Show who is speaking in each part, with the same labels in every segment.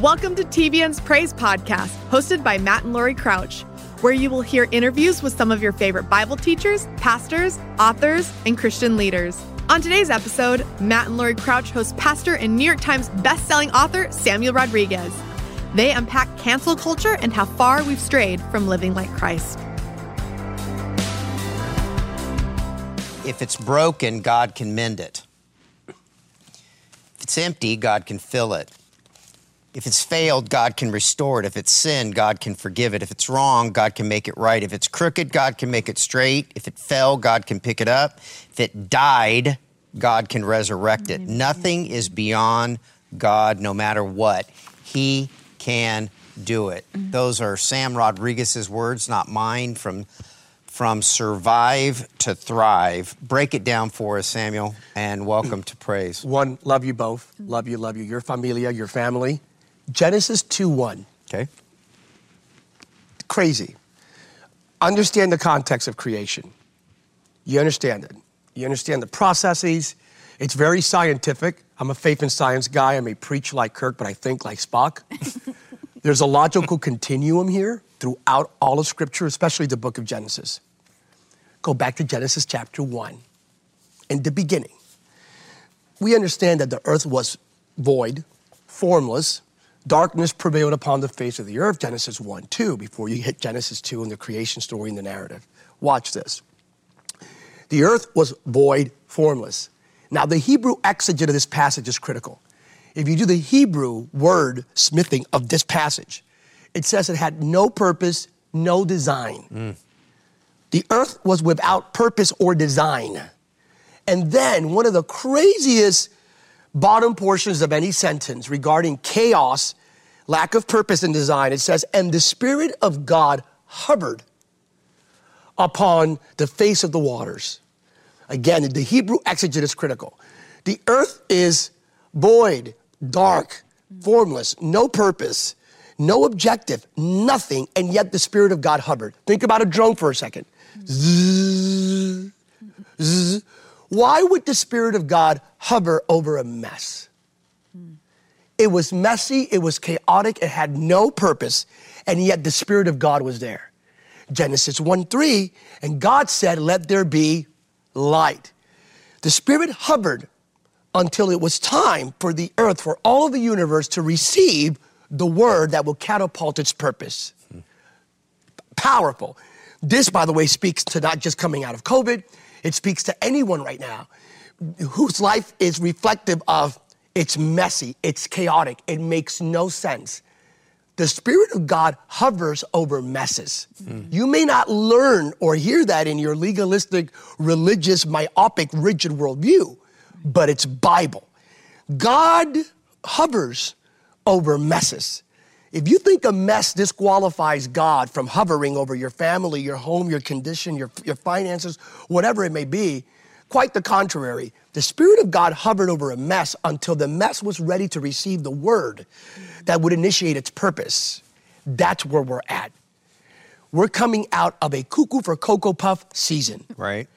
Speaker 1: Welcome to TBN's Praise Podcast, hosted by Matt and Lori Crouch, where you will hear interviews with some of your favorite Bible teachers, pastors, authors, and Christian leaders. On today's episode, Matt and Lori Crouch host pastor and New York Times bestselling author Samuel Rodriguez. They unpack cancel culture and how far we've strayed from living like Christ.
Speaker 2: If it's broken, God can mend it. If it's empty, God can fill it. If it's failed, God can restore it. If it's sin, God can forgive it. If it's wrong, God can make it right. If it's crooked, God can make it straight. If it fell, God can pick it up. If it died, God can resurrect it. Nothing is beyond God, no matter what. He can do it. Mm-hmm. Those are Sam Rodriguez's words, not mine, from, from survive to thrive. Break it down for us, Samuel, and welcome to Praise.
Speaker 3: One, love you both. Love you, love you. Your familia, your family. Genesis 2 1.
Speaker 2: Okay?
Speaker 3: Crazy. Understand the context of creation. You understand it. You understand the processes. It's very scientific. I'm a faith and science guy. I may preach like Kirk, but I think like Spock. There's a logical continuum here throughout all of Scripture, especially the book of Genesis. Go back to Genesis chapter 1. In the beginning, we understand that the earth was void, formless, darkness prevailed upon the face of the earth, Genesis 1 2, before you hit Genesis 2 and the creation story in the narrative. Watch this. The earth was void, formless. Now, the Hebrew exegete of this passage is critical. If you do the Hebrew word smithing of this passage, it says it had no purpose, no design. The earth was without purpose or design. And then one of the craziest bottom portions of any sentence regarding chaos, lack of purpose and design, it says, and the Spirit of God hovered upon the face of the waters. Again, the Hebrew exegete is critical. The earth is void, dark, formless, no purpose, no objective, nothing, and yet the Spirit of God hovered. Think about a drone for a second. Zzz, zzz. Why would the Spirit of God hover over a mess? It was messy, it was chaotic, it had no purpose, and yet the Spirit of God was there. Genesis 1 3, and God said, Let there be light. The Spirit hovered until it was time for the earth, for all of the universe to receive the word that will catapult its purpose. Powerful. This, by the way, speaks to not just coming out of COVID, it speaks to anyone right now whose life is reflective of it's messy, it's chaotic, it makes no sense. The Spirit of God hovers over messes. Hmm. You may not learn or hear that in your legalistic, religious, myopic, rigid worldview, but it's Bible. God hovers over messes. If you think a mess disqualifies God from hovering over your family, your home, your condition, your, your finances, whatever it may be, quite the contrary. The Spirit of God hovered over a mess until the mess was ready to receive the word that would initiate its purpose. That's where we're at. We're coming out of a cuckoo for Cocoa Puff season.
Speaker 2: Right?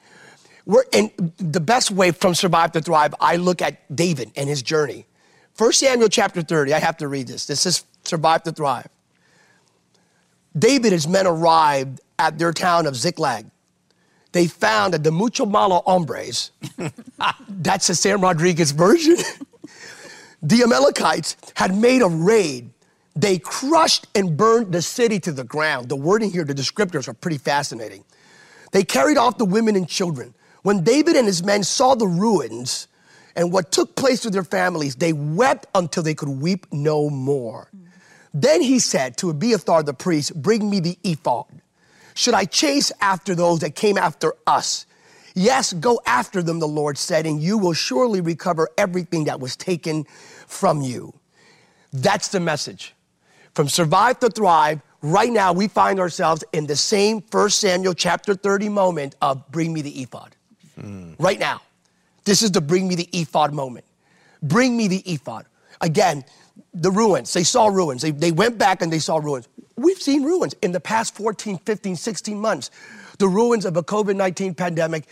Speaker 3: We're in the best way from survive to thrive. I look at David and his journey. First Samuel chapter 30, I have to read this. This is survive to thrive. David and his men arrived at their town of Ziklag. They found that the mucho malo hombres, that's the Sam Rodriguez version, the Amalekites had made a raid. They crushed and burned the city to the ground. The wording here, the descriptors are pretty fascinating. They carried off the women and children. When David and his men saw the ruins and what took place with their families, they wept until they could weep no more. Then he said to Abiathar the priest, Bring me the ephod. Should I chase after those that came after us? Yes, go after them, the Lord said, and you will surely recover everything that was taken from you. That's the message. From survive to thrive, right now we find ourselves in the same 1 Samuel chapter 30 moment of bring me the ephod. Right now. This is the bring me the ephod moment. Bring me the ephod. Again, the ruins. They saw ruins. They, they went back and they saw ruins. We've seen ruins in the past 14, 15, 16 months. The ruins of a COVID 19 pandemic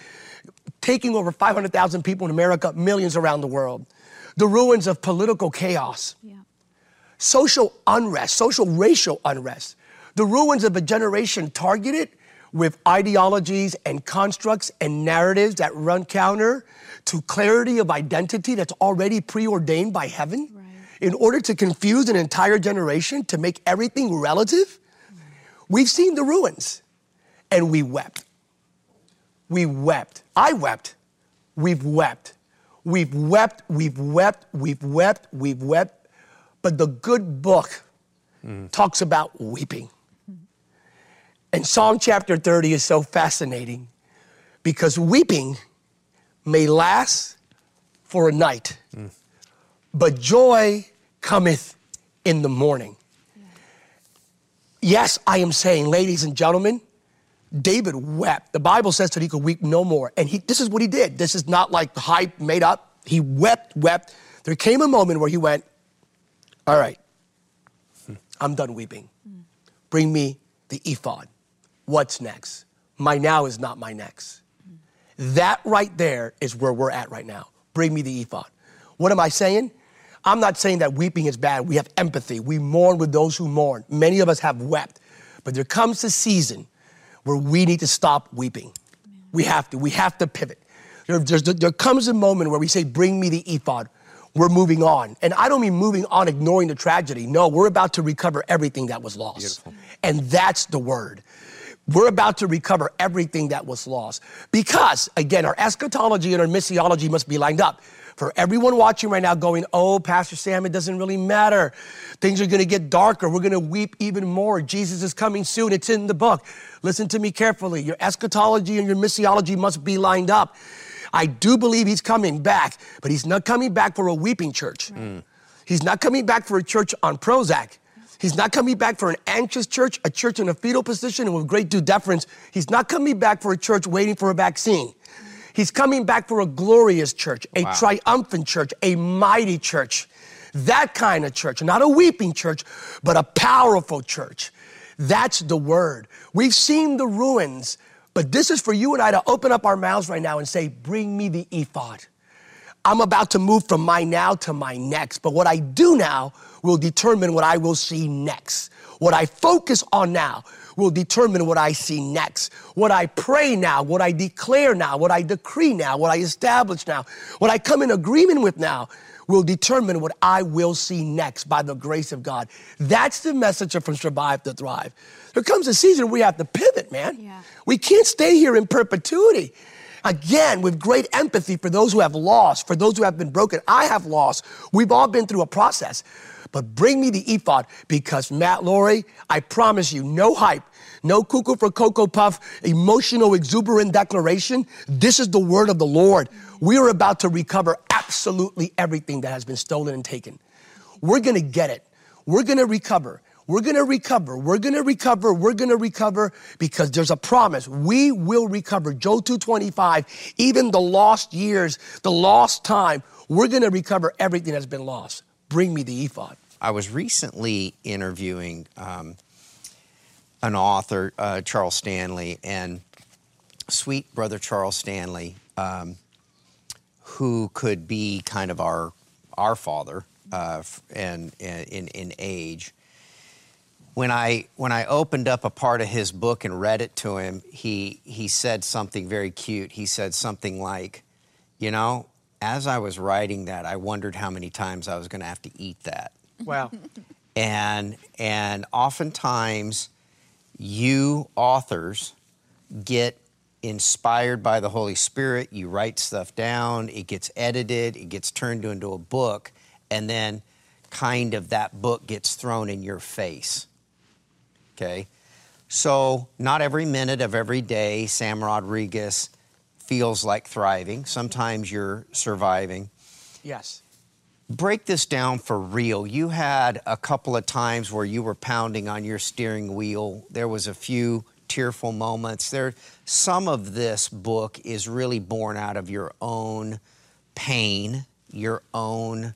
Speaker 3: taking over 500,000 people in America, millions around the world. The ruins of political chaos. social unrest, social racial unrest, the ruins of a generation targeted with ideologies and constructs and narratives that run counter to clarity of identity that's already preordained by heaven right. In order to confuse an entire generation to make everything relative. We've seen the ruins and we wept. We wept. I wept. We've wept. We've wept, we've wept, we've wept, we've wept. But the good book mm. talks about weeping. And Psalm chapter 30 is so fascinating because weeping may last for a night, mm. but joy cometh in the morning. Yes, I am saying, ladies and gentlemen, David wept. The Bible says that he could weep no more. And he, this is what he did. This is not like hype made up. He wept, wept. There came a moment where he went, All right, I'm done weeping. Bring me the ephod. What's next? My now is not my next. That right there is where we're at right now. Bring me the ephod. What am I saying? I'm not saying that weeping is bad. We have empathy. We mourn with those who mourn. Many of us have wept. But there comes a season where we need to stop weeping. We have to. We have to pivot. There, there comes a moment where we say, Bring me the ephod. We're moving on. And I don't mean moving on, ignoring the tragedy. No, we're about to recover everything that was lost. Beautiful. And that's the word. We're about to recover everything that was lost. Because, again, our eschatology and our missiology must be lined up. For everyone watching right now going, oh, Pastor Sam, it doesn't really matter. Things are going to get darker. We're going to weep even more. Jesus is coming soon. It's in the book. Listen to me carefully. Your eschatology and your missiology must be lined up. I do believe he's coming back, but he's not coming back for a weeping church. Mm. He's not coming back for a church on Prozac. He's not coming back for an anxious church, a church in a fetal position and with great due deference. He's not coming back for a church waiting for a vaccine. He's coming back for a glorious church, a wow. triumphant church, a mighty church. That kind of church, not a weeping church, but a powerful church. That's the word. We've seen the ruins, but this is for you and I to open up our mouths right now and say, Bring me the ephod. I'm about to move from my now to my next. But what I do now will determine what I will see next. What I focus on now will determine what I see next. What I pray now, what I declare now, what I decree now, what I establish now, what I come in agreement with now will determine what I will see next by the grace of God. That's the message from Survive to Thrive. There comes a season where we have to pivot, man. Yeah. We can't stay here in perpetuity. Again, with great empathy for those who have lost, for those who have been broken. I have lost. We've all been through a process. But bring me the ephod because Matt Lori, I promise you, no hype, no cuckoo for Cocoa Puff, emotional, exuberant declaration. This is the word of the Lord. We are about to recover absolutely everything that has been stolen and taken. We're going to get it. We're going to recover. We're going to recover. We're going to recover. We're going to recover because there's a promise. We will recover. Joel 225, even the lost years, the lost time, we're going to recover everything that's been lost. Bring me the ephod.
Speaker 2: I was recently interviewing um, an author, uh, Charles Stanley, and sweet brother Charles Stanley, um, who could be kind of our our father uh, and, and in, in age when I when I opened up a part of his book and read it to him, he he said something very cute. He said something like, "You know, as I was writing that, I wondered how many times I was going to have to eat that."
Speaker 3: Wow.
Speaker 2: and and oftentimes you authors get inspired by the Holy Spirit, you write stuff down, it gets edited, it gets turned into a book, and then kind of that book gets thrown in your face okay? So, not every minute of every day, Sam Rodriguez feels like thriving. Sometimes you're surviving.
Speaker 3: Yes.
Speaker 2: Break this down for real. You had a couple of times where you were pounding on your steering wheel. There was a few tearful moments. There some of this book is really born out of your own pain, your own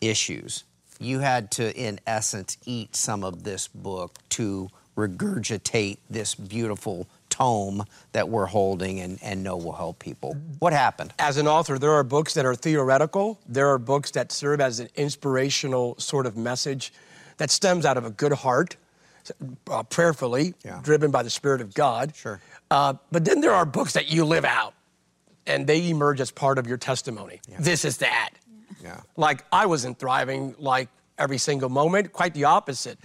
Speaker 2: issues you had to, in essence, eat some of this book to regurgitate this beautiful tome that we're holding and, and know will help people. What happened?
Speaker 3: As an author, there are books that are theoretical, there are books that serve as an inspirational sort of message that stems out of a good heart, uh, prayerfully,
Speaker 2: Yeah.
Speaker 3: driven by the Spirit of God.
Speaker 2: Sure.
Speaker 3: Uh, but then there are books that you live out and they emerge as part of your testimony. This is that.
Speaker 2: Yeah.
Speaker 3: Like I wasn't thriving like every single moment, quite the opposite.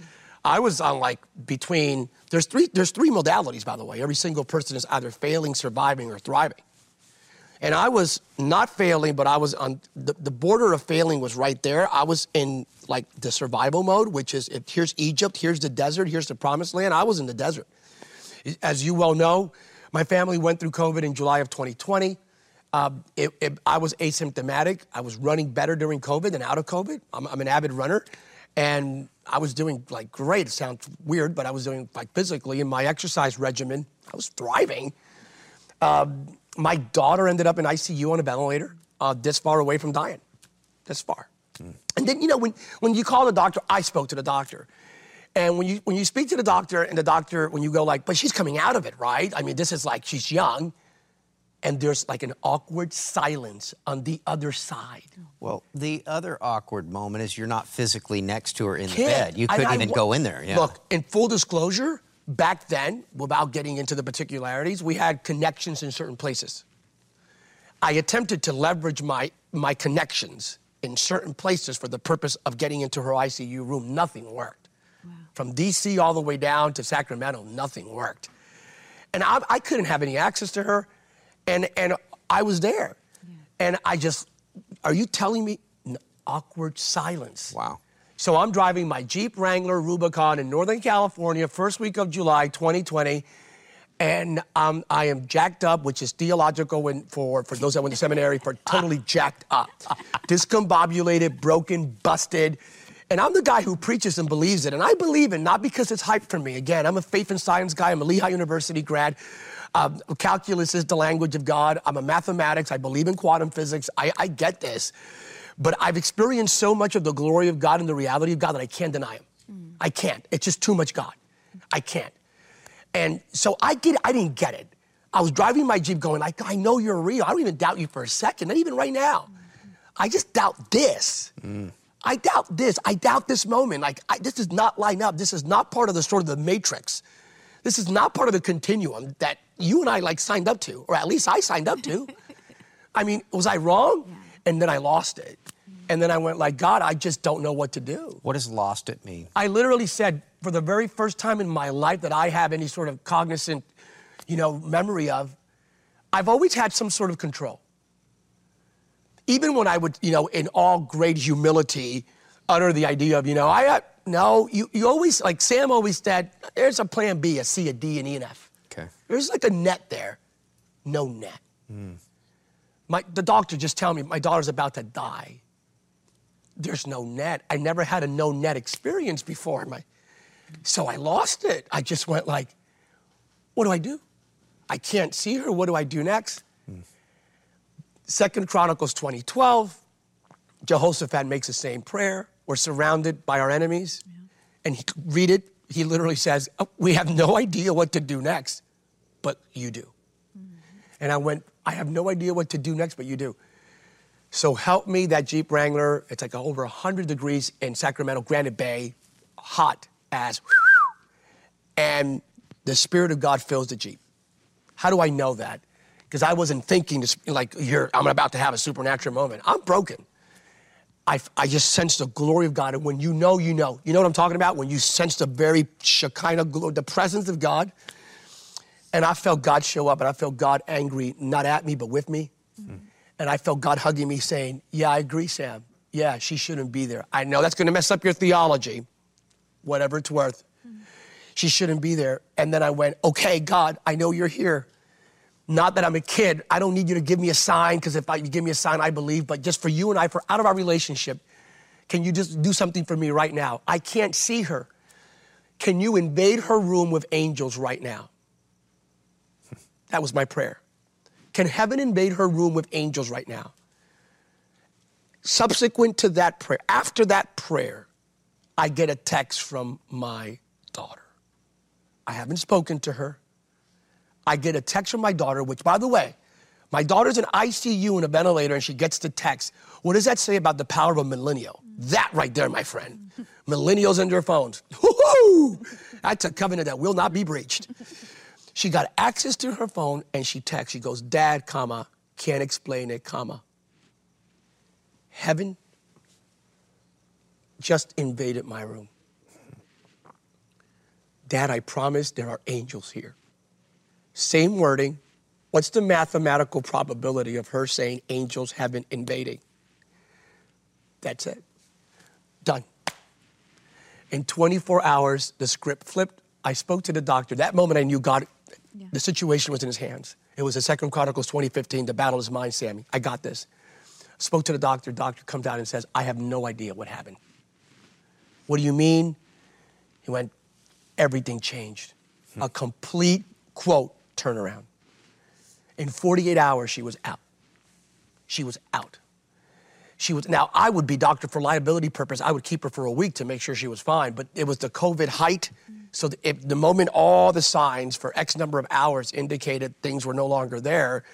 Speaker 3: I was on like between there's three there's three modalities by the way. Every single person is either failing, surviving, or thriving. And I was not failing, but I was on the, the border of failing was right there. I was in like the survival mode, which is if here's Egypt, here's the desert, here's the promised land. I was in the desert. As you well know, my family went through COVID in July of 2020. Um, it, it- I was asymptomatic. I was running better during COVID than out of COVID. I'm, I'm an avid runner, and I was doing like great. It sounds weird, but I was doing like physically in my exercise regimen. I was thriving. Um, my daughter ended up in ICU on a ventilator, uh, this far away from dying, this far. And then you know when when you call the doctor, I spoke to the doctor. And when you when you speak to the doctor and the doctor when you go like, but she's coming out of it, right? I mean, this is like she's young, and there's like an awkward silence on the other side.
Speaker 2: Well, the other awkward moment is you're not physically next to her in the bed. You couldn't
Speaker 3: I
Speaker 2: even go in there. Yeah.
Speaker 3: Look, in full disclosure, back then, without getting into the particularities, we had connections in certain places. I attempted to leverage my, my connections in certain places for the purpose of getting into her ICU room. Nothing worked. From DC all the way down to Sacramento, nothing worked. And I, I couldn't have any access to her. And, and I was there. And I just, are you telling me? N- Awkward silence.
Speaker 2: Wow.
Speaker 3: So I'm driving my Jeep Wrangler Rubicon in Northern California, first week of July 2020, and um, I am jacked up, which is theological when, for, for those that went to seminary, for totally jacked up. Discombobulated, broken, busted. And I'm the guy who preaches and believes it. And I believe it not because it's hype for me. Again, I'm a faith and science guy. I'm a Lehigh University grad. Um, calculus is the language of God. I'm a mathematics. I believe in quantum physics. I, I get this. But I've experienced so much of the glory of God and the reality of God that I can't deny Him. I can't. It's just too much God. I can't. And so I get I didn't get it. I was driving my Jeep going, like, I know you're real. I don't even doubt you for a second, not even right now. I just doubt this. I doubt this. I doubt this moment. Like, I, this does not line up. This is not part of the sort of the matrix. This is not part of the continuum that you and I like signed up to, or at least I signed up to. I mean, was I wrong? And then I lost it. And then I went like, God, I just don't know what to do.
Speaker 2: What does lost it mean?
Speaker 3: I literally said, for the very first time in my life that I have any sort of cognizant, you know, memory of, I've always had some sort of control. Even when I would, you know, in all great humility, utter the idea of, you know, I, uh, no, you, you always, like Sam always said, there's a plan B, a C, a D, an E, and F.
Speaker 2: Okay.
Speaker 3: There's like a net there, no net. Hmm. My, the doctor just telling me my daughter's about to die. There's no net. I never had a no net experience before. My, so I lost it. I just went like, what do I do? I can't see her. What do I do next? Hmm. Second Chronicles 2012, Jehoshaphat makes the same prayer. We're surrounded by our enemies. And he, read it. He literally says, "Oh, We have no idea what to do next, but you do. Mm-hmm. And I went, I have no idea what to do next, but you do. So help me, that Jeep Wrangler. It's like over 100 degrees in Sacramento, Granite Bay, hot as. And the Spirit of God fills the Jeep. How do I know that? Because I wasn't thinking like you're, I'm about to have a supernatural moment. I'm broken. I, I just sense the glory of God. And when you know, you know. You know what I'm talking about? When you sense the very Shekinah glory, the presence of God. And I felt God show up and I felt God angry, not at me, but with me. And I felt God hugging me saying, Yeah, I agree, Sam. Yeah, she shouldn't be there. I know that's going to mess up your theology, whatever it's worth. She shouldn't be there. And then I went, Okay, God, I know you're here. Not that I'm a kid. I don't need you to give me a sign because if I, you give me a sign, I believe. But just for you and I, for out of our relationship, can you just do something for me right now? I can't see her. Can you invade her room with angels right now? That was my prayer. Can heaven invade her room with angels right now? Subsequent to that prayer, after that prayer, I get a text from my daughter. I haven't spoken to her. I get a text from my daughter, which, by the way, my daughter's in ICU in a ventilator and she gets the text. What does that say about the power of a millennial? That right there, my friend. Millennials and their phones. Woo-hoo! That's a covenant that will not be breached. She got access to her phone and she texts. She goes, Dad, comma, can't explain it, comma. Heaven just invaded my room. Dad, I promise there are angels here. Same wording. What's the mathematical probability of her saying angels have been invading? That's it. Done. In 24 hours, the script flipped. I spoke to the doctor. That moment I knew God, yeah. the situation was in his hands. It was the Second Chronicles 2015, the battle is mine, Sammy. I got this. Spoke to the doctor. Doctor comes out and says, I have no idea what happened. What do you mean? He went, everything changed. Hmm. A complete quote turnaround. In 48 hours, she was out. She was out. She was now I would be doctor for liability purpose. I would keep her for a week to make sure she was fine, but it was the COVID height. So if the moment all the signs for X number of hours indicated things were no longer there,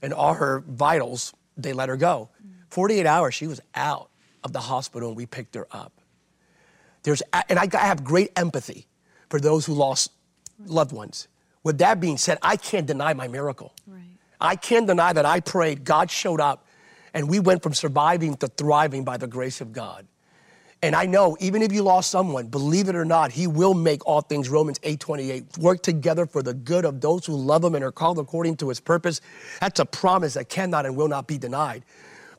Speaker 3: and all her vitals, they let her go. 48 hours, she was out of the hospital, and we picked her up. There's and I have great empathy for those who lost loved ones. With that being said, I can't deny my miracle. Right. I can't deny that I prayed, God showed up, and we went from surviving to thriving by the grace of God. And I know even if you lost someone, believe it or not, he will make all things Romans 8:28 work together for the good of those who love him and are called according to his purpose. That's a promise that cannot and will not be denied.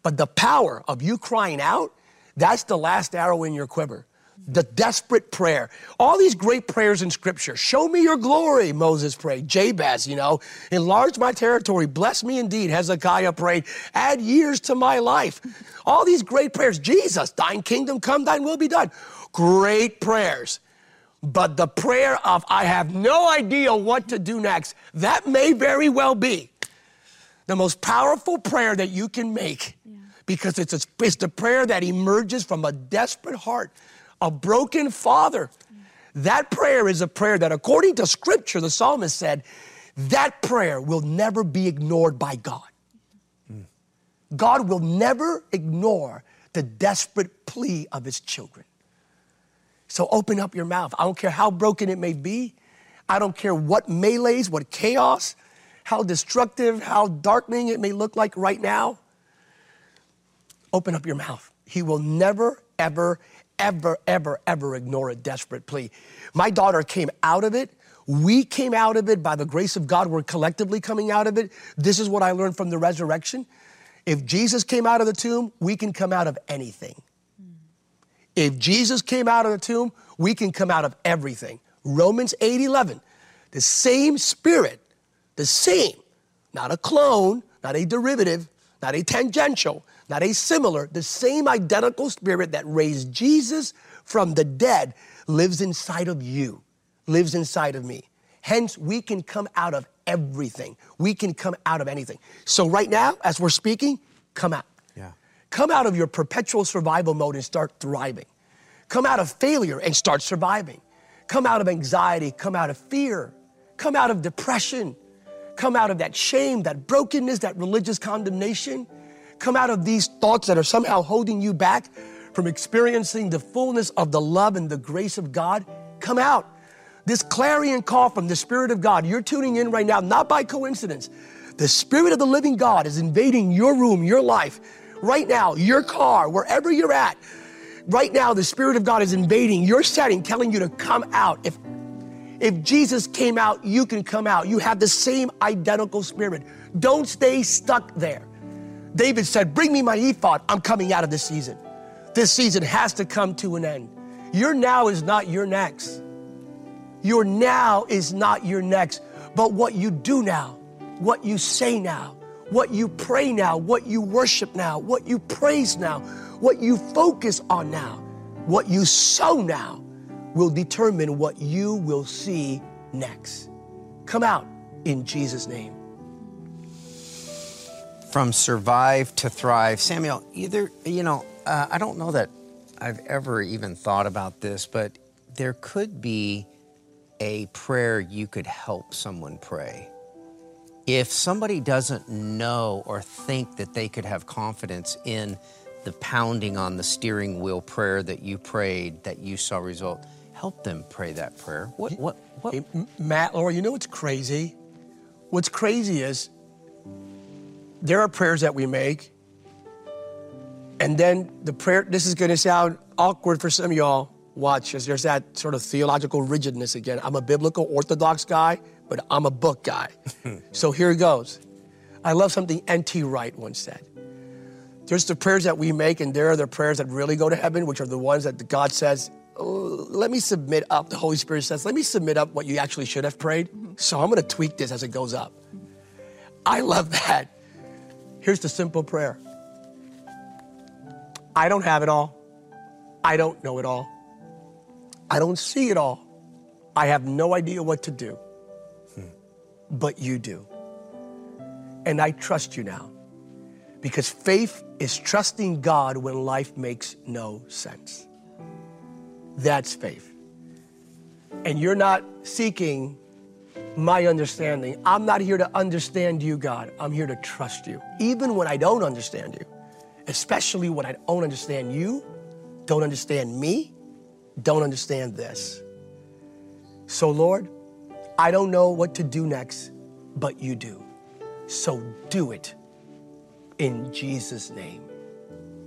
Speaker 3: But the power of you crying out, that's the last arrow in your quiver the desperate prayer. All these great prayers in scripture. Show me your glory, Moses prayed. Jabez, you know, enlarge my territory. Bless me indeed. Hezekiah prayed. Add years to my life. All these great prayers. Jesus, thine kingdom come, thine will be done. Great prayers. But the prayer of, I have no idea what to do next, that may very well be the most powerful prayer that you can make yeah. because it's, a, it's the prayer that emerges from a desperate heart a broken father. That prayer is a prayer that, according to scripture, the psalmist said, that prayer will never be ignored by God. God will never ignore the desperate plea of his children. So open up your mouth. I don't care how broken it may be. I don't care what melees, what chaos, how destructive, how darkening it may look like right now. Open up your mouth. He will never, ever, ever, ever, ever ignore a desperate plea. My daughter came out of it. We came out of it by the grace of God. We're collectively coming out of it. This is what I learned from the resurrection. If Jesus came out of the tomb, we can come out of anything. If Jesus came out of the tomb, we can come out of everything. Romans 8 11. The same spirit, the same, not a clone, not a derivative, not a tangential, not a similar, the same identical spirit that raised Jesus from the dead lives inside of you, lives inside of me. Hence, we can come out of everything. We can come out of anything. So, right now, as we're speaking, come out. Yeah. Come out of your perpetual survival mode and start thriving. Come out of failure and start surviving. Come out of anxiety, come out of fear, come out of depression, come out of that shame, that brokenness, that religious condemnation come out of these thoughts that are somehow holding you back from experiencing the fullness of the love and the grace of God, come out. This clarion call from the Spirit of God, you're tuning in right now, not by coincidence. The Spirit of the living God is invading your room, your life, right now, your car, wherever you're at. Right now, the Spirit of God is invading your setting, telling you to come out. If, if Jesus came out, you can come out. You have the same identical Spirit. Don't stay stuck there. David said, Bring me my ephod. I'm coming out of this season. This season has to come to an end. Your now is not your next. Your now is not your next. But what you do now, what you say now, what you pray now, what you worship now, what you praise now, what you focus on now, what you sow now will determine what you will see next. Come out in Jesus' name
Speaker 2: from survive to thrive. Samuel, either, you know, uh, I don't know that I've ever even thought about this, but there could be a prayer you could help someone pray. if somebody doesn't know or think that they could have confidence in the pounding on the steering wheel prayer that you prayed that you saw result, help them pray that prayer. What what what
Speaker 3: Hey, Matt, Laura, you know what's crazy? What's crazy is there are prayers that we make, and then the prayer, this is gonna sound awkward for some of y'all. Watch, as there's that sort of theological rigidness again. I'm a biblical orthodox guy, but I'm a book guy. so here it goes. I love something N.T. Wright once said. There's the prayers that we make, and there are the prayers that really go to heaven, which are the ones that God says, "Oh, let me submit up. The Holy Spirit says, let me submit up what you actually should have prayed. Mm-hmm. So I'm going to tweak this as it goes up. I love that. Here's the simple prayer I don't have it all. I don't know it all. I don't see it all. I have no idea what to do. But you do. And I trust you now. Because faith is trusting God when life makes no sense. That's faith. And you're not seeking my understanding. I'm not here to understand you, God. I'm here to trust you. Even when I don't understand you, especially when I don't understand you, don't understand me, don't understand this. So, Lord, I don't know what to do next, but you do. So do it in Jesus' name.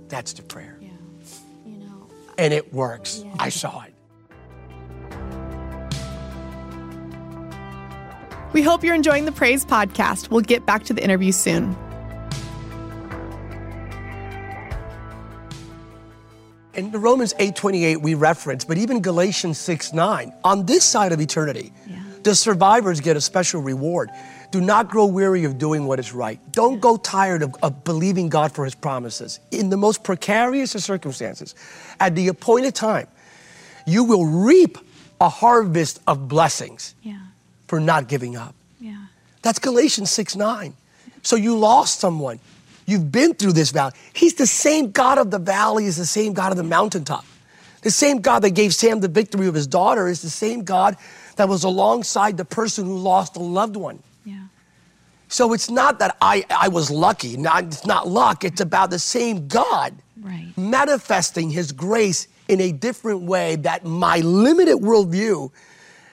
Speaker 3: That's the prayer.
Speaker 4: Yeah. You know,
Speaker 3: And it works.
Speaker 4: Yeah.
Speaker 3: I saw it.
Speaker 1: We hope you're enjoying the Praise podcast. We'll get back to the interview soon.
Speaker 3: In the Romans 8:28 we reference, but even Galatians 6:9, on this side of eternity,
Speaker 4: Yeah.
Speaker 3: the survivors get a special reward. Do not grow weary of doing what is right. Don't go tired of, of believing God for his promises. In the most precarious of circumstances, at the appointed time, you will reap a harvest of blessings
Speaker 4: yeah.
Speaker 3: For not giving up.
Speaker 4: Yeah.
Speaker 3: That's Galatians 6 9. So you lost someone. You've been through this valley. He's the same God of the valley is the same God of the mountaintop. The same God that gave Sam the victory of his daughter is the same God that was alongside the person who lost a loved one.
Speaker 4: Yeah.
Speaker 3: So it's not that I, I was lucky. Not, it's not luck. It's about the same God
Speaker 4: Right.
Speaker 3: manifesting his grace in a different way that my limited worldview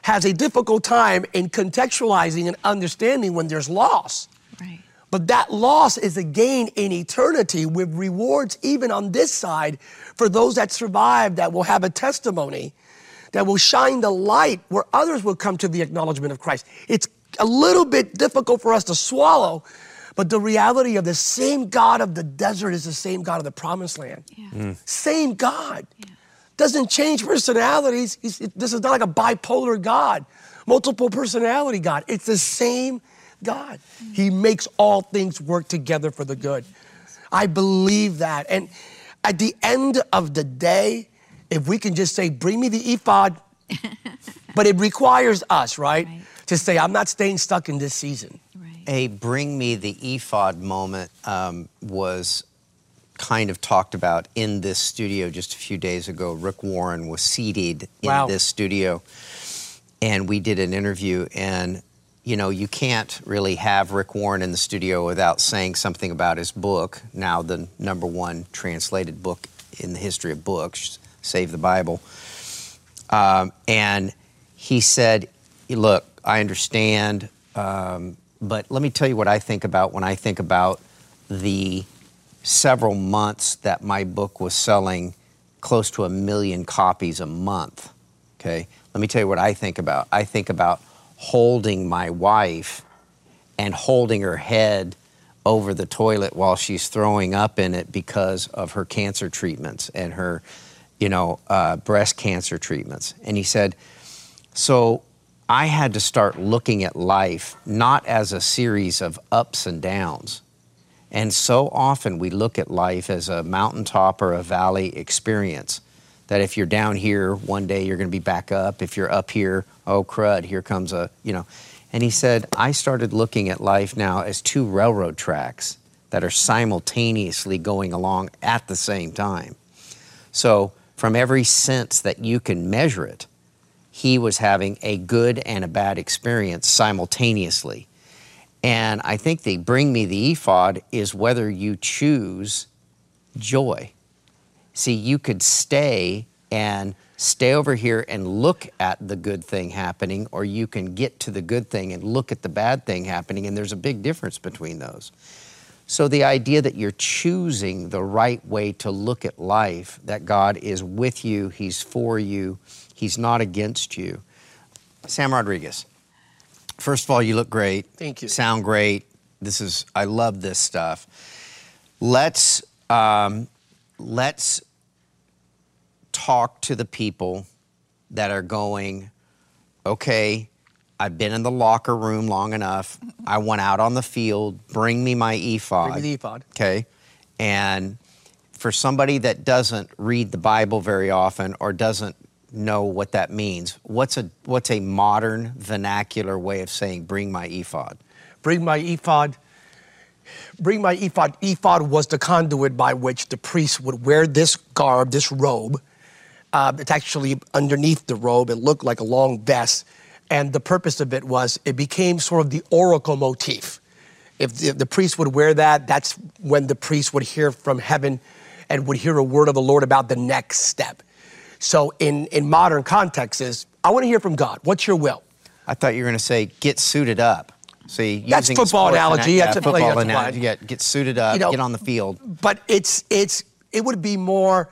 Speaker 3: has a difficult time in contextualizing and understanding when there's loss.
Speaker 4: Right.
Speaker 3: But that loss is a gain in eternity with rewards even on this side for those that survive that will have a testimony that will shine the light where others will come to the acknowledgement of Christ. It's a little bit difficult for us to swallow, but the reality of the same God of the desert is the same God of the promised land.
Speaker 4: Yeah. Mm.
Speaker 3: Same God. Doesn't change personalities. He's, it- this is not like a bipolar God, multiple personality God. It's the same God. He makes all things work together for the good. I believe that. And at the end of the day, if we can just say, bring me the ephod, but it requires us, right?
Speaker 4: Right.
Speaker 3: To say, I'm not staying stuck in this season.
Speaker 4: Right.
Speaker 2: a bring me the ephod moment um, was kind of talked about in this studio just a few days ago. Rick Warren was seated in
Speaker 3: Wow.
Speaker 2: this studio, and we did an interview. And you know, you can't really have Rick Warren in the studio without saying something about his book, now the number one translated book in the history of books, Save the Bible. Um, and he said, Look, I understand, um, but let me tell you what I think about when I think about the several months that my book was selling close to a million copies a month. Okay, let me tell you what I think about. I think about holding my wife and holding her head over the toilet while she's throwing up in it because of her cancer treatments and her, you know, uh, breast cancer treatments. And he said, so I had to start looking at life not as a series of ups and downs. And so often we look at life as a mountaintop or a valley experience. That if you're down here, one day you're going to be back up. If you're up here, oh crud, here comes a, you know. And he said, I started looking at life now as two railroad tracks that are simultaneously going along at the same time. So, from every sense that you can measure it, he was having a good and a bad experience simultaneously. And I think the bring me the ephod is whether you choose joy. See, you could stay and stay over here and look at the good thing happening, or you can get to the good thing and look at the bad thing happening, and there's a big difference between those. So, the idea that you're choosing the right way to look at life, that God is with you, He's for you, He's not against you. Sam Rodriguez, first of all, you look great.
Speaker 3: Thank you.
Speaker 2: Sound great. This is, I love this stuff. Let's, um, let's talk to the people that are going, okay, I've been in the locker room long enough. I went out on the field. Bring me my ephod.
Speaker 3: Bring me the ephod.
Speaker 2: Okay. And for somebody that doesn't read the Bible very often or doesn't know what that means, what's a what's a modern vernacular way of saying bring my ephod?
Speaker 3: Bring my ephod. Bring my ephod. Ephod was the conduit by which the priest would wear this garb, this robe. Uh, it's actually underneath the robe. It looked like a long vest and the purpose of it was it became sort of the oracle motif. If the, if the priest would wear that, that's when the priest would hear from heaven and would hear a word of the Lord about the next step. So in, in modern contexts is, I want to hear from God. What's your will?
Speaker 2: I thought you were going to say get suited up. See,
Speaker 3: that's
Speaker 2: using
Speaker 3: football analogy.
Speaker 2: yeah,
Speaker 3: that's a
Speaker 2: football
Speaker 3: that's
Speaker 2: analogy. Yeah, get suited up,
Speaker 3: You know,
Speaker 2: get on the field.
Speaker 3: But it's it's it would be more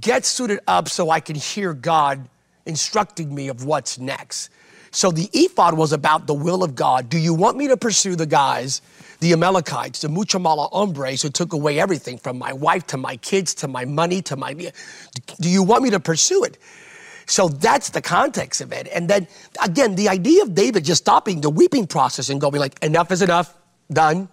Speaker 3: get suited up so I can hear God instructing me of what's next. So the ephod was about the will of God. Do you want me to pursue the guys, the Amalekites, the Muchamala hombres who took away everything from my wife to my kids to my money to my. Do you want me to pursue it? So that's the context of it. And then again, the idea of David just stopping the weeping process and going like, enough is enough, done.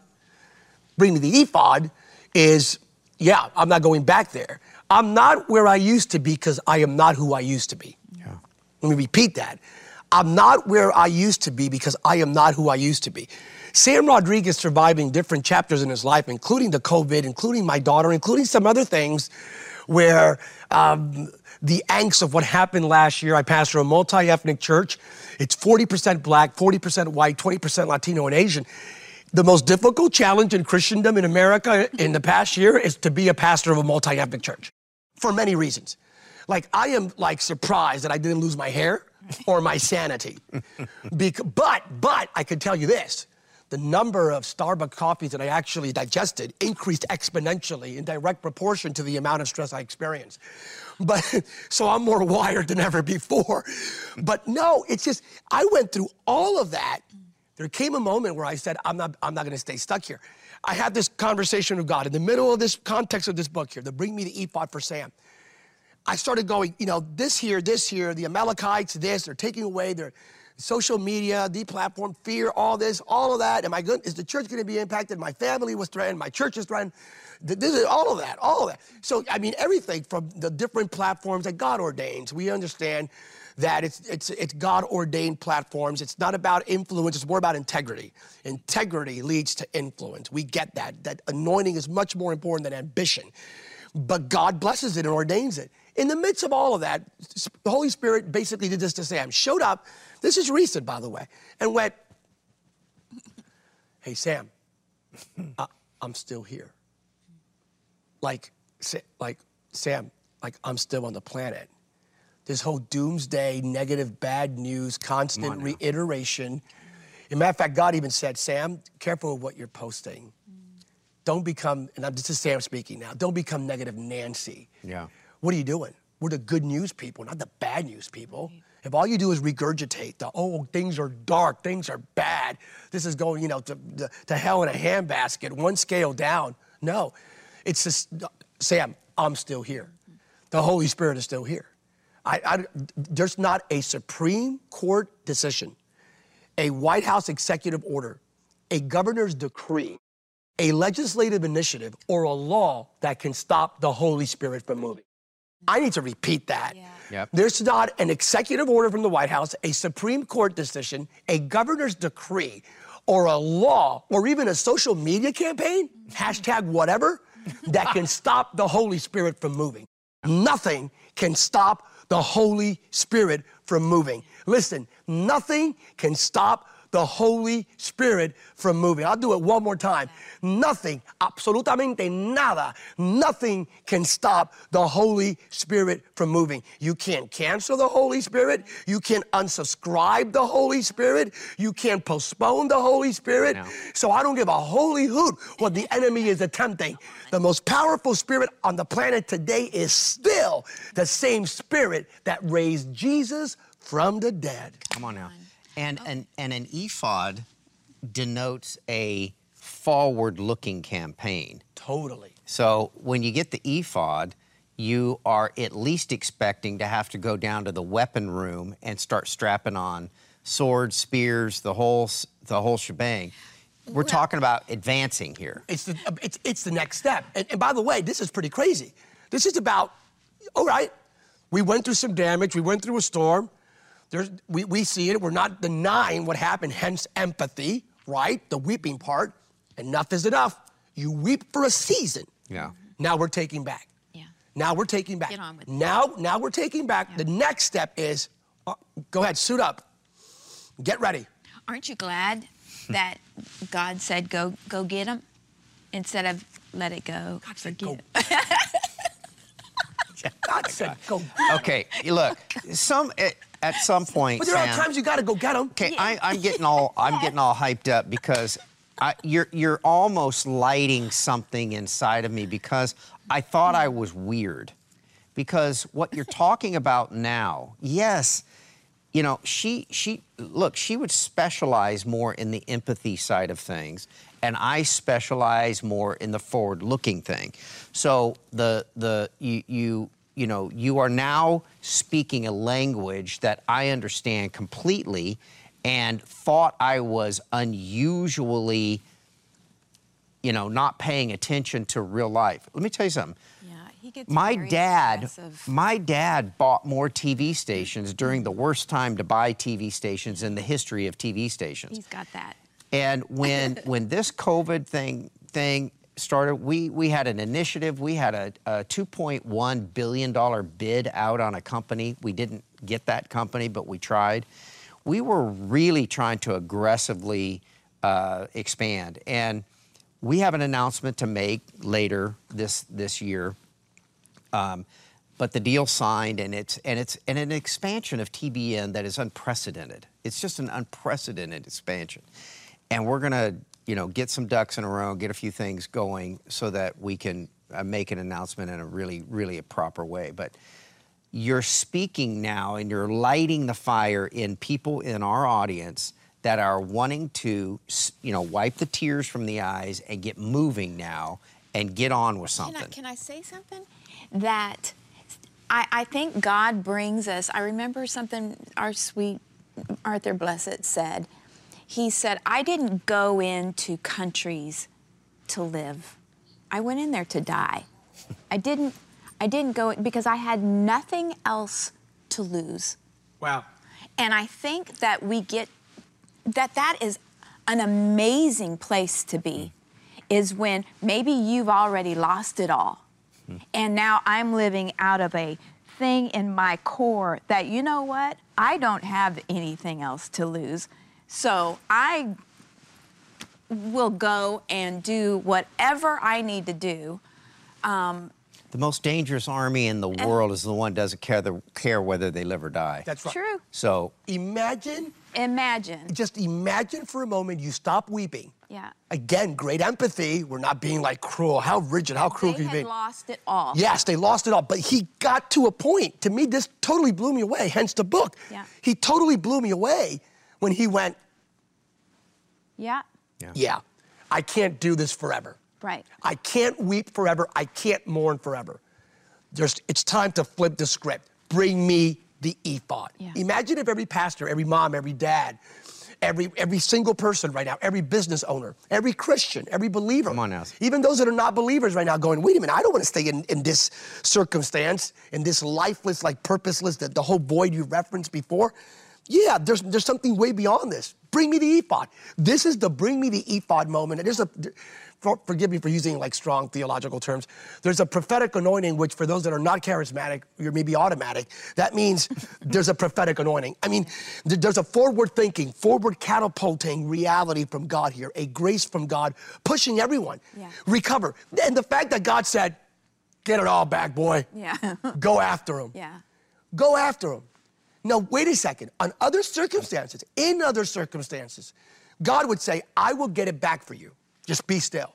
Speaker 3: Bring me the ephod is, yeah, I'm not going back there. I'm not where I used to be because I am not who I used to be.
Speaker 2: Yeah.
Speaker 3: Let me repeat that. I'm not where I used to be because I am not who I used to be. Sam Rodriguez surviving different chapters in his life, including the COVID, including my daughter, including some other things where um, the angst of what happened last year. I pastor a multi ethnic church. It's 40% black, 40% white, 20% Latino and Asian. The most difficult challenge in Christendom in America in the past year is to be a pastor of a multi ethnic church for many reasons. Like, I am like surprised that I didn't lose my hair or my sanity. But, but I can tell you this the number of Starbucks coffees that I actually digested increased exponentially in direct proportion to the amount of stress I experienced. But so I'm more wired than ever before. But no, it's just I went through all of that. There came a moment where I said, I'm not, I'm not gonna stay stuck here. I had this conversation with God in the middle of this context of this book here, the Bring Me the Ephod for Sam. I started going, you know, this here, this here, the Amalekites, this, they're taking away their social media, the platform, fear, all this, all of that. Am I good? Is the church going to be impacted? My family was threatened. My church is threatened. This is all of that, all of that. So, I mean, everything from the different platforms that God ordains. We understand that it's, it's, it's God ordained platforms. It's not about influence, it's more about integrity. Integrity leads to influence. We get that. That anointing is much more important than ambition. But God blesses it and ordains it. In the midst of all of that, the Holy Spirit basically did this to Sam. Showed up, this is recent, by the way, and went, Hey, Sam, I, am still here. Like, like, Sam, like, I'm still on the planet. This whole doomsday, negative, bad news, constant reiteration. As a matter of fact, God even said, Sam, careful with what you're posting. Don't become, and I'm, this is Sam speaking now, don't become negative Nancy.
Speaker 2: Yeah.
Speaker 3: What are you doing? We're the good news people, not the bad news people. If all you do is regurgitate the, oh, things are dark, things are bad, this is going, you know, to, to, to hell in a handbasket, one scale down. No, it's just, Sam, I'm still here. The Holy Spirit is still here. I, I, there's not a Supreme Court decision, a White House executive order, a governor's decree, a legislative initiative, or a law that can stop the Holy Spirit from moving. I need to repeat that. Yeah. Yep. There's not an executive order from the White House, a Supreme Court decision, a governor's decree, or a law, or even a social media campaign, hashtag whatever, that can stop the Holy Spirit from moving. Nothing can stop the Holy Spirit from moving. Listen, nothing can stop the Holy Spirit from moving. I'll do it one more time. Nothing, absolutamente nada, nothing can stop the Holy Spirit from moving. You can't cancel the Holy Spirit. You can't unsubscribe the Holy Spirit. You can't postpone the Holy Spirit.
Speaker 2: No.
Speaker 3: So I don't give a holy hoot what the enemy is attempting. The most powerful spirit on the planet today is still the same spirit that raised Jesus from the dead.
Speaker 2: Come on now. And, and, and an ephod denotes a forward looking campaign.
Speaker 3: Totally.
Speaker 2: So when you get the ephod, you are at least expecting to have to go down to the weapon room and start strapping on swords, spears, the whole, the whole shebang. We're
Speaker 1: Well-
Speaker 2: talking about advancing here.
Speaker 3: It's the, um, it's, it's the next step. And, and by the way, this is pretty crazy. This is about, all right, we went through some damage, we went through a storm. There's, we, we see it, we're not denying what happened, hence empathy, right? The weeping part. Enough is enough. You weep for a season.
Speaker 2: Yeah.
Speaker 3: Now we're taking back.
Speaker 4: Yeah.
Speaker 3: Now we're taking back.
Speaker 4: Get on with it.
Speaker 3: Now, now we're taking back. The next step is, uh, go ahead, suit up, get ready.
Speaker 4: Aren't you glad that God said go go get him instead of let it go?
Speaker 3: God
Speaker 4: said
Speaker 3: go. God said go.
Speaker 2: Okay, look, some at, at some point,
Speaker 3: But there are
Speaker 2: Sam-
Speaker 3: times you got to go get them.
Speaker 2: Okay, I, I'm getting all I'm getting all hyped up because I, you're you're almost lighting something inside of me because I thought I was weird because what you're talking about now, yes, you know, she she look, she would specialize more in the empathy side of things, and I specialize more in the forward-looking thing. So the the you you you know you are now speaking a language that I understand completely, and thought I was unusually, you know, not paying attention to real life. Let me tell you something
Speaker 4: Yeah, he gets
Speaker 2: my dad my dad bought more tv stations during the worst time to buy tv stations in the history of tv stations
Speaker 4: He's got that.
Speaker 2: and when when this covid thing thing started we we had an initiative. We had a, a 2.1 billion dollar bid out on a company. We didn't get that company but we tried. We were really trying to aggressively uh, expand. And we have an announcement to make later this this year. Um, but the deal signed, and it's and it's and an expansion of TBN that is unprecedented. It's just an unprecedented expansion, and we're gonna you know get some ducks in a row, get a few things going, so that we can uh, make an announcement in a really really a proper way. But you're speaking now, and you're lighting the fire in people in our audience that are wanting to you know wipe the tears from the eyes and get moving now and get on with
Speaker 4: Can
Speaker 2: something.
Speaker 4: I, can I say something? That I, I think God brings us. I remember something our sweet Arthur Blessitt said. He said, I didn't go into countries to live. I went in there to die. I didn't I didn't go because I had nothing else to lose.
Speaker 3: Wow.
Speaker 4: And I think that we get that that is an amazing place to be is when maybe you've already lost it all. And now I'm living out of a thing in my core that you know what? I don't have anything else to lose. So I will go and do whatever I need to do.
Speaker 2: Um, the most dangerous army in the world is the one that doesn't care, the, care whether they live or die.
Speaker 3: That's right.
Speaker 4: True.
Speaker 2: so,
Speaker 3: Imagine,
Speaker 4: Imagine.
Speaker 3: just imagine for a moment you stop weeping.
Speaker 4: Yeah.
Speaker 3: Again, great empathy. We're not being like cruel. How rigid, how cruel
Speaker 4: They
Speaker 3: can you
Speaker 4: had
Speaker 3: be?
Speaker 4: lost it all.
Speaker 3: Yes, they lost it all, but he got to a point. To me, this totally blew me away, hence the book.
Speaker 4: Yeah.
Speaker 3: He totally blew me away when he went,
Speaker 4: Yeah.
Speaker 3: Yeah, I can't do this forever.
Speaker 4: Right.
Speaker 3: I can't weep forever. I can't mourn forever. There's, it's time to flip the script. Bring me the ephod.
Speaker 4: Yeah.
Speaker 3: Imagine if every pastor, every mom, every dad, every, every single person right now, every business owner, every Christian, every believer,
Speaker 2: Come on now.
Speaker 3: even those that are not believers right now, going, wait a minute, I don't want to stay in, in this circumstance, in this lifeless, like purposeless, the, the whole void you referenced before. Yeah, there's, there's something way beyond this. Bring me the ephod. This is the bring me the ephod moment. And there's a, for, forgive me for using like strong theological terms. There's a prophetic anointing, which for those that are not charismatic, you're maybe automatic. That means there's a prophetic anointing. I mean, there's a forward thinking, forward catapulting reality from God here, a grace from God pushing everyone.
Speaker 4: Yeah.
Speaker 3: Recover. And the fact that God said, get it all back, boy.
Speaker 4: Yeah.
Speaker 3: Go after him.
Speaker 4: yeah.
Speaker 3: Go after him. Now, wait a second. On other circumstances, in other circumstances, God would say, I will get it back for you. Just be still.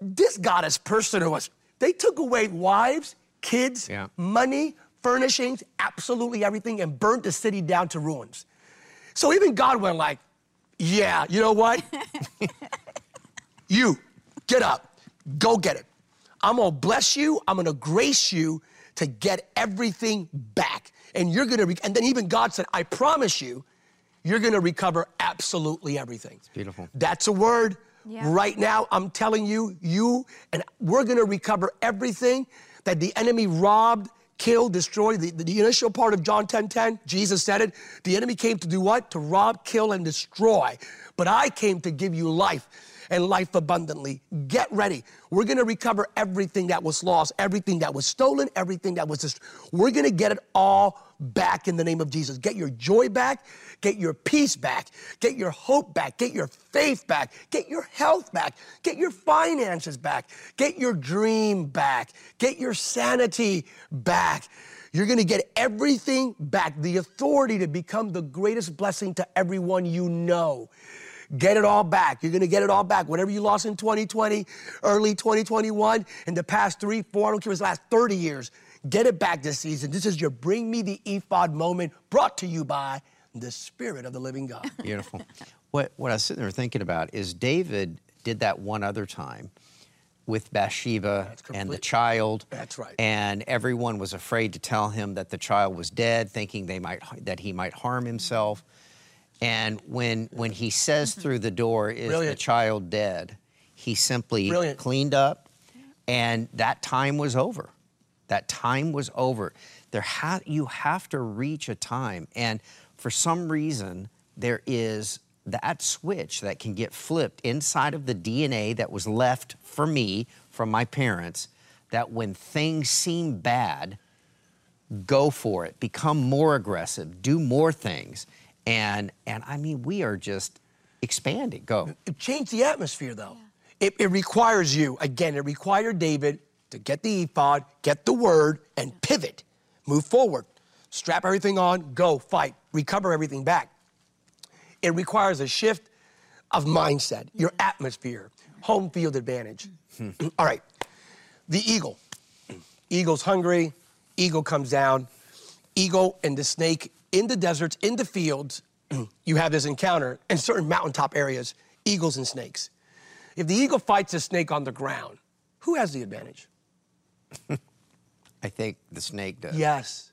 Speaker 3: This God is personal to us. They took away wives, kids,
Speaker 2: Yeah.
Speaker 3: money, furnishings, absolutely everything, and burnt the city down to ruins. So even God went like, yeah, you know what? you, get up, go get it. I'm gonna bless you, I'm gonna grace you to get everything back. And you're gonna, re- and then even God said, I promise you, you're gonna recover absolutely everything. It's
Speaker 2: beautiful.
Speaker 3: That's a word.
Speaker 4: Yeah.
Speaker 3: Right now, I'm telling you, you and we're gonna recover everything that the enemy robbed, killed, destroyed. The, the initial part of John 10 10, Jesus said it. The enemy came to do what? To rob, kill, and destroy. But I came to give you life and life abundantly. Get ready. We're gonna recover everything that was lost, everything that was stolen, everything that was just. We're gonna get it all back in the name of Jesus. Get your joy back, get your peace back, get your hope back, get your faith back, get your health back, get your finances back, get your dream back, get your sanity back. You're gonna get everything back, the authority to become the greatest blessing to everyone you know. Get it all back. You're gonna get it all back. Whatever you lost in 2020, early 2021, in the past three, four, I don't care it's the last 30 years, get it back this season. This is your Bring Me the Ephod moment brought to you by the Spirit of the Living God.
Speaker 2: Beautiful. what, what I was sitting there thinking about is David did that one other time with Bathsheba and the child.
Speaker 3: That's right.
Speaker 2: And everyone was afraid to tell him that the child was dead, thinking they might that he might harm himself. And when when he says mm-hmm. through the door, "Is the child dead?" He simply
Speaker 3: Brilliant.
Speaker 2: cleaned up, and that time was over. That time was over. There ha- you have to reach a time, and for some reason, there is that switch that can get flipped inside of the DNA that was left for me from my parents. That when things seem bad, go for it, become more aggressive, do more things, and and I mean we are just expanding. Go.
Speaker 3: It changed the atmosphere, though. It, it requires you, again, it required David to get the ephod, get the word, and pivot, move forward, strap everything on, go, fight, recover everything back. It requires a shift of mindset, your atmosphere, home field advantage. Hmm. All right, the eagle. Eagle's hungry, eagle comes down, eagle and the snake in the deserts, in the fields, you have this encounter in certain mountaintop areas, eagles and snakes. If the eagle fights a snake on the ground, who has the advantage?
Speaker 2: I think the snake does.
Speaker 3: Yes.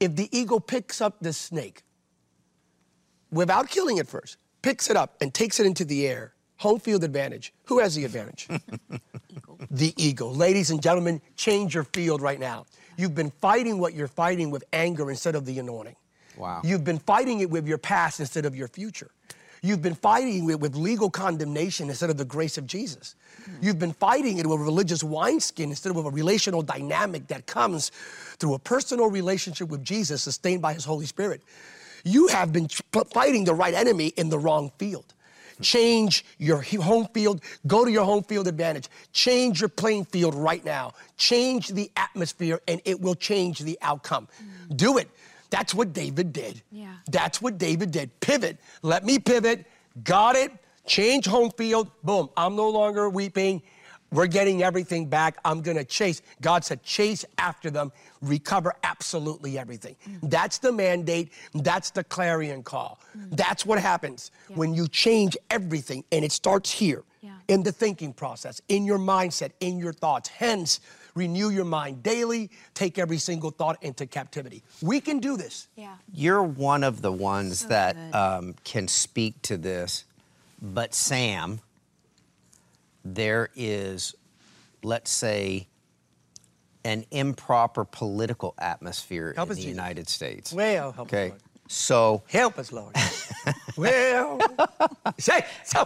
Speaker 3: If the eagle picks up the snake without killing it first, picks it up and takes it into the air, home field advantage, who has the advantage? the eagle. Ladies and gentlemen, change your field right now. You've been fighting what you're fighting with anger instead of the anointing.
Speaker 2: Wow.
Speaker 3: You've been fighting it with your past instead of your future. You've been fighting it with legal condemnation instead of the grace of Jesus. Hmm. You've been fighting it with religious wineskin instead of a relational dynamic that comes through a personal relationship with Jesus sustained by his Holy Spirit. You have been fighting the right enemy in the wrong field. Change your home field. Go to your home field advantage. Change your playing field right now. Change the atmosphere, and it will change the outcome. Mm. Do it. That's what David did.
Speaker 4: Yeah.
Speaker 3: That's what David did. Pivot. Let me pivot. Got it. Change home field. Boom. I'm no longer weeping. We're getting everything back. I'm going to chase. God said, chase after them, recover absolutely everything. That's the mandate. That's the clarion call. That's what happens when you change everything, and it starts here
Speaker 4: Yeah.
Speaker 3: in the thinking process, in your mindset, in your thoughts. Hence, renew your mind daily, take every single thought into captivity. We can do this.
Speaker 4: Yeah.
Speaker 2: You're one of the ones
Speaker 4: So
Speaker 2: that um, can speak to this, but Sam, there is, let's say, an improper political atmosphere
Speaker 3: Help
Speaker 2: in
Speaker 3: us,
Speaker 2: the
Speaker 3: Jesus.
Speaker 2: United States.
Speaker 3: Well, help us,
Speaker 2: okay.
Speaker 3: Lord.
Speaker 2: So
Speaker 3: Help us, Lord. well, say so.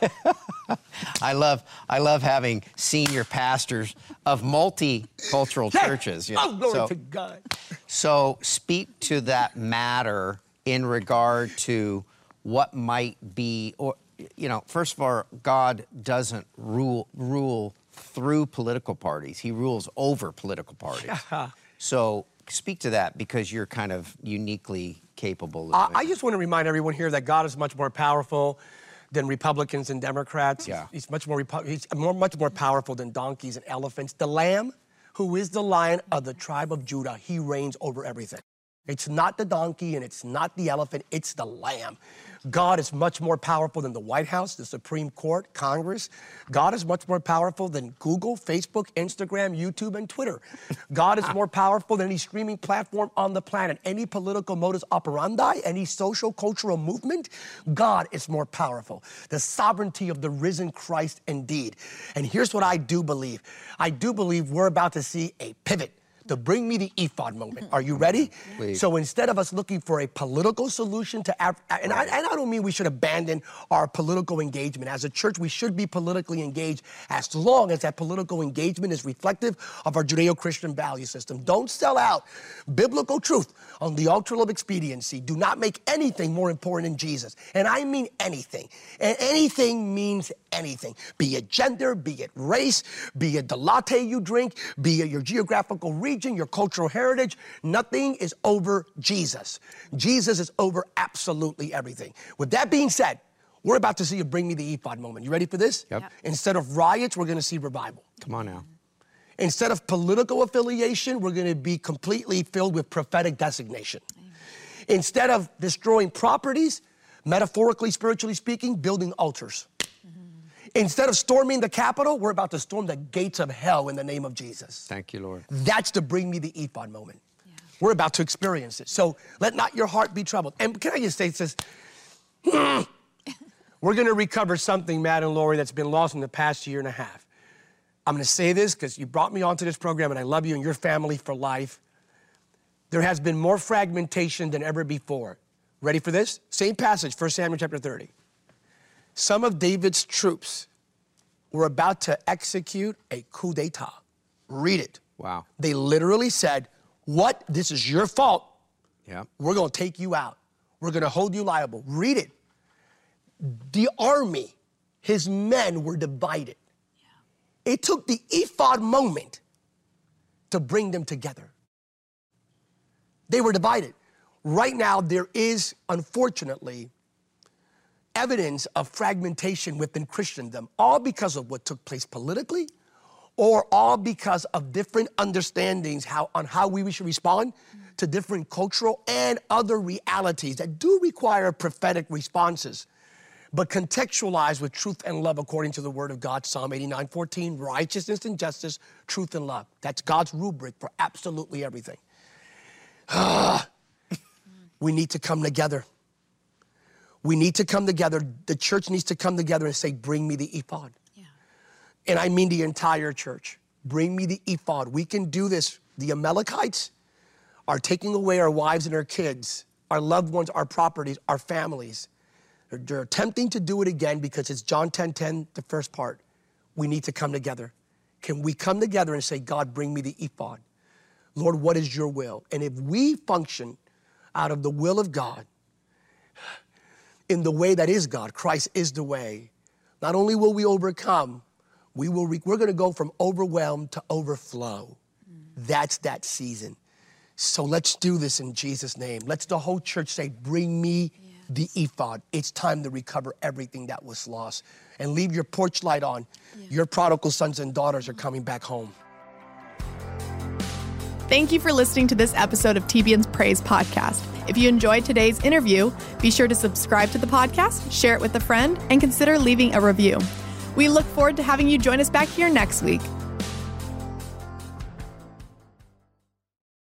Speaker 2: I love I love having senior pastors of multicultural churches. you
Speaker 3: Oh, glory
Speaker 2: so,
Speaker 3: to God.
Speaker 2: so speak to that matter in regard to what might be or you know, first of all, God doesn't rule rule through political parties. He rules over political parties. so speak to that because you're kind of uniquely capable of
Speaker 3: I, I just want to remind everyone here that God is much more powerful than Republicans and Democrats.
Speaker 2: Yeah.
Speaker 3: He's much more, he's more, much more powerful than donkeys and elephants. The Lamb, who is the Lion of the tribe of Judah, he reigns over everything. It's not the donkey and it's not the elephant, it's the Lamb. God is much more powerful than the White House, the Supreme Court, Congress. God is much more powerful than Google, Facebook, Instagram, YouTube, and Twitter. God is more powerful than any streaming platform on the planet, any political modus operandi, any social cultural movement. God is more powerful. The sovereignty of the risen Christ indeed. And here's what I do believe I do believe we're about to see a pivot to bring me the ephod moment. Are you ready?
Speaker 2: Please.
Speaker 3: So instead of us looking for a political solution to, Af- and, I, and I don't mean we should abandon our political engagement. As a church, we should be politically engaged as long as that political engagement is reflective of our Judeo Christian value system. Don't sell out biblical truth on the altar of expediency. Do not make anything more important than Jesus. And I mean anything. And anything means anything. Be it gender, be it race, be it the latte you drink, be it your geographical region, your cultural heritage. Nothing is over Jesus. Jesus is over absolutely everything. With that being said, we're about to see a bring me the ephod moment. You ready for this?
Speaker 2: Yep. Yep.
Speaker 3: Instead of riots, we're going to see revival.
Speaker 2: Come on now.
Speaker 3: Instead of political affiliation, we're going to be completely filled with prophetic designation. Instead of destroying properties, metaphorically, spiritually speaking, building altars. Instead of storming the Capitol, we're about to storm the gates of hell in the name of Jesus.
Speaker 2: Thank you, Lord.
Speaker 3: That's the bring me the ephod moment. We're about to experience it. So let not your heart be troubled. And can I just say this? We're going to recover something, Matt and Lori, that's been lost in the past year and a half. I'm going to say this because you brought me onto this program and I love you and your family for life. There has been more fragmentation than ever before. Ready for this? Same passage, 1 Samuel chapter 30. Some of David's troops were about to execute a coup d'etat. Read it.
Speaker 2: Wow.
Speaker 3: They literally said, What? This is your fault.
Speaker 2: Yeah.
Speaker 3: We're going to take you out. We're going to hold you liable. Read it. The army, his men were divided. Yeah. It took the ephod moment to bring them together. They were divided. Right now, there is, unfortunately, evidence of fragmentation within Christendom, all because of what took place politically, or all because of different understandings how, on how we should respond to different cultural and other realities that do require prophetic responses, but contextualized with truth and love according to the word of God, Psalm 89 14, righteousness and justice, truth and love. That's God's rubric for absolutely everything. we need to come together. We need to come together. The church needs to come together and say, Bring me the ephod. And I mean the entire church. Bring me the ephod. We can do this. The Amalekites are taking away our wives and our kids, our loved ones, our properties, our families. They're, they're attempting to do it again because it's John 10 10, the first part. We need to come together. Can we come together and say, God, bring me the ephod? Lord, what is your will? And if we function out of the will of God, in the way that is God, Christ is the way, not only will we overcome, we will re- we're going to go from overwhelmed to overflow. Mm. That's that season. So let's do this in Jesus' name. Let's the whole church say, Bring me the ephod. It's time to recover everything that was lost. And leave your porch light on. Your prodigal sons and daughters are coming back home.
Speaker 1: Thank you for listening to this episode of TBN's Praise Podcast. If you enjoyed today's interview, be sure to subscribe to the podcast, share it with a friend, and consider leaving a review. We look forward to having you join us back here next week.